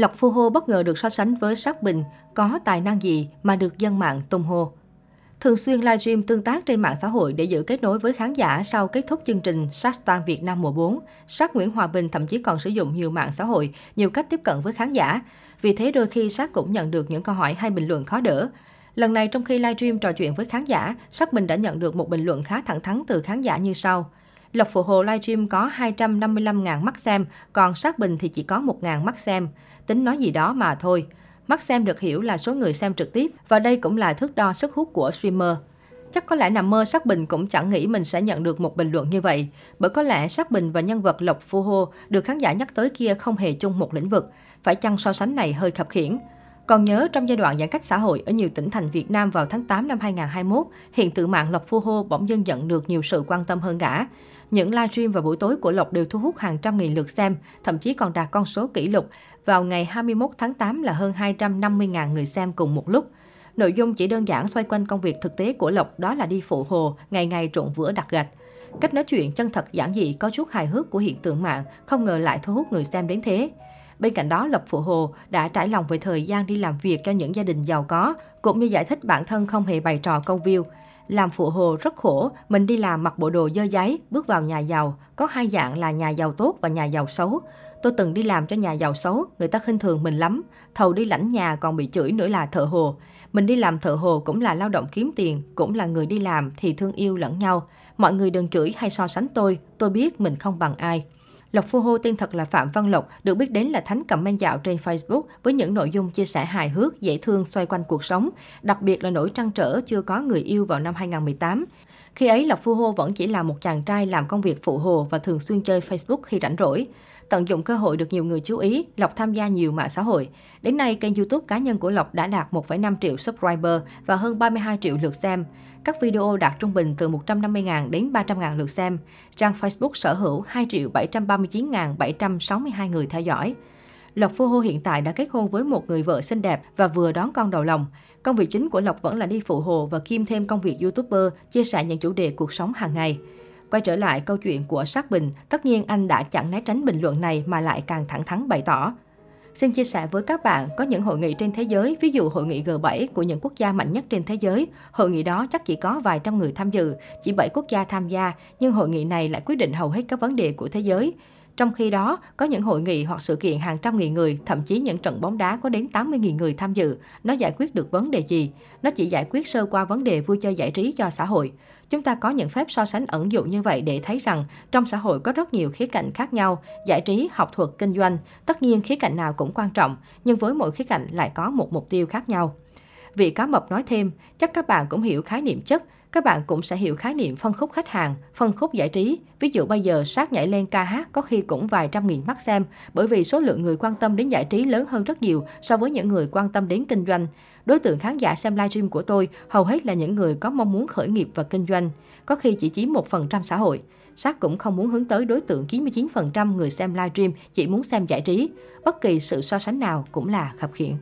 Lộc Phu Hô bất ngờ được so sánh với Sắc Bình, có tài năng gì mà được dân mạng tung hô. Thường xuyên livestream tương tác trên mạng xã hội để giữ kết nối với khán giả sau kết thúc chương trình Shark Việt Nam mùa 4, Sắc Nguyễn Hòa Bình thậm chí còn sử dụng nhiều mạng xã hội, nhiều cách tiếp cận với khán giả. Vì thế đôi khi Sắc cũng nhận được những câu hỏi hay bình luận khó đỡ. Lần này trong khi livestream trò chuyện với khán giả, Sắc Bình đã nhận được một bình luận khá thẳng thắn từ khán giả như sau. Lộc Phụ Hồ livestream có 255.000 mắt xem, còn Sát Bình thì chỉ có 1.000 mắt xem. Tính nói gì đó mà thôi. Mắt xem được hiểu là số người xem trực tiếp và đây cũng là thước đo sức hút của streamer. Chắc có lẽ nằm mơ Sắc Bình cũng chẳng nghĩ mình sẽ nhận được một bình luận như vậy. Bởi có lẽ Sắc Bình và nhân vật Lộc Phu Hô được khán giả nhắc tới kia không hề chung một lĩnh vực. Phải chăng so sánh này hơi khập khiển? Còn nhớ trong giai đoạn giãn cách xã hội ở nhiều tỉnh thành Việt Nam vào tháng 8 năm 2021, hiện tượng mạng Lộc Phu Hô bỗng dưng nhận được nhiều sự quan tâm hơn cả. Những livestream vào buổi tối của Lộc đều thu hút hàng trăm nghìn lượt xem, thậm chí còn đạt con số kỷ lục. Vào ngày 21 tháng 8 là hơn 250.000 người xem cùng một lúc. Nội dung chỉ đơn giản xoay quanh công việc thực tế của Lộc đó là đi phụ hồ, ngày ngày trộn vữa đặt gạch. Cách nói chuyện chân thật giản dị có chút hài hước của hiện tượng mạng, không ngờ lại thu hút người xem đến thế. Bên cạnh đó, Lộc Phụ Hồ đã trải lòng về thời gian đi làm việc cho những gia đình giàu có, cũng như giải thích bản thân không hề bày trò câu view. Làm phụ hồ rất khổ, mình đi làm mặc bộ đồ dơ giấy, bước vào nhà giàu. Có hai dạng là nhà giàu tốt và nhà giàu xấu. Tôi từng đi làm cho nhà giàu xấu, người ta khinh thường mình lắm. Thầu đi lãnh nhà còn bị chửi nữa là thợ hồ. Mình đi làm thợ hồ cũng là lao động kiếm tiền, cũng là người đi làm thì thương yêu lẫn nhau. Mọi người đừng chửi hay so sánh tôi, tôi biết mình không bằng ai. Lộc Phu Hô tên thật là Phạm Văn Lộc, được biết đến là thánh cầm men dạo trên Facebook với những nội dung chia sẻ hài hước, dễ thương xoay quanh cuộc sống, đặc biệt là nỗi trăn trở chưa có người yêu vào năm 2018. Khi ấy, Lộc Phu Hô vẫn chỉ là một chàng trai làm công việc phụ hồ và thường xuyên chơi Facebook khi rảnh rỗi. Tận dụng cơ hội được nhiều người chú ý, Lộc tham gia nhiều mạng xã hội. Đến nay, kênh YouTube cá nhân của Lộc đã đạt 1,5 triệu subscriber và hơn 32 triệu lượt xem. Các video đạt trung bình từ 150.000 đến 300.000 lượt xem. Trang Facebook sở hữu 2.739.762 người theo dõi. Lộc Phu Hô hiện tại đã kết hôn với một người vợ xinh đẹp và vừa đón con đầu lòng. Công việc chính của Lộc vẫn là đi phụ hồ và kiêm thêm công việc YouTuber, chia sẻ những chủ đề cuộc sống hàng ngày. Quay trở lại câu chuyện của sát Bình, tất nhiên anh đã chẳng né tránh bình luận này mà lại càng thẳng thắn bày tỏ. Xin chia sẻ với các bạn, có những hội nghị trên thế giới, ví dụ hội nghị G7 của những quốc gia mạnh nhất trên thế giới. Hội nghị đó chắc chỉ có vài trăm người tham dự, chỉ 7 quốc gia tham gia, nhưng hội nghị này lại quyết định hầu hết các vấn đề của thế giới. Trong khi đó, có những hội nghị hoặc sự kiện hàng trăm nghìn người, thậm chí những trận bóng đá có đến 80.000 người tham dự. Nó giải quyết được vấn đề gì? Nó chỉ giải quyết sơ qua vấn đề vui chơi giải trí cho xã hội. Chúng ta có những phép so sánh ẩn dụ như vậy để thấy rằng trong xã hội có rất nhiều khía cạnh khác nhau, giải trí, học thuật, kinh doanh. Tất nhiên khía cạnh nào cũng quan trọng, nhưng với mỗi khía cạnh lại có một mục tiêu khác nhau. Vị cá mập nói thêm, chắc các bạn cũng hiểu khái niệm chất, các bạn cũng sẽ hiểu khái niệm phân khúc khách hàng, phân khúc giải trí. Ví dụ bây giờ sát nhảy lên ca hát có khi cũng vài trăm nghìn mắt xem, bởi vì số lượng người quan tâm đến giải trí lớn hơn rất nhiều so với những người quan tâm đến kinh doanh. Đối tượng khán giả xem livestream của tôi hầu hết là những người có mong muốn khởi nghiệp và kinh doanh, có khi chỉ chiếm 1% xã hội. Sát cũng không muốn hướng tới đối tượng 99% người xem livestream chỉ muốn xem giải trí. Bất kỳ sự so sánh nào cũng là khập khiễng.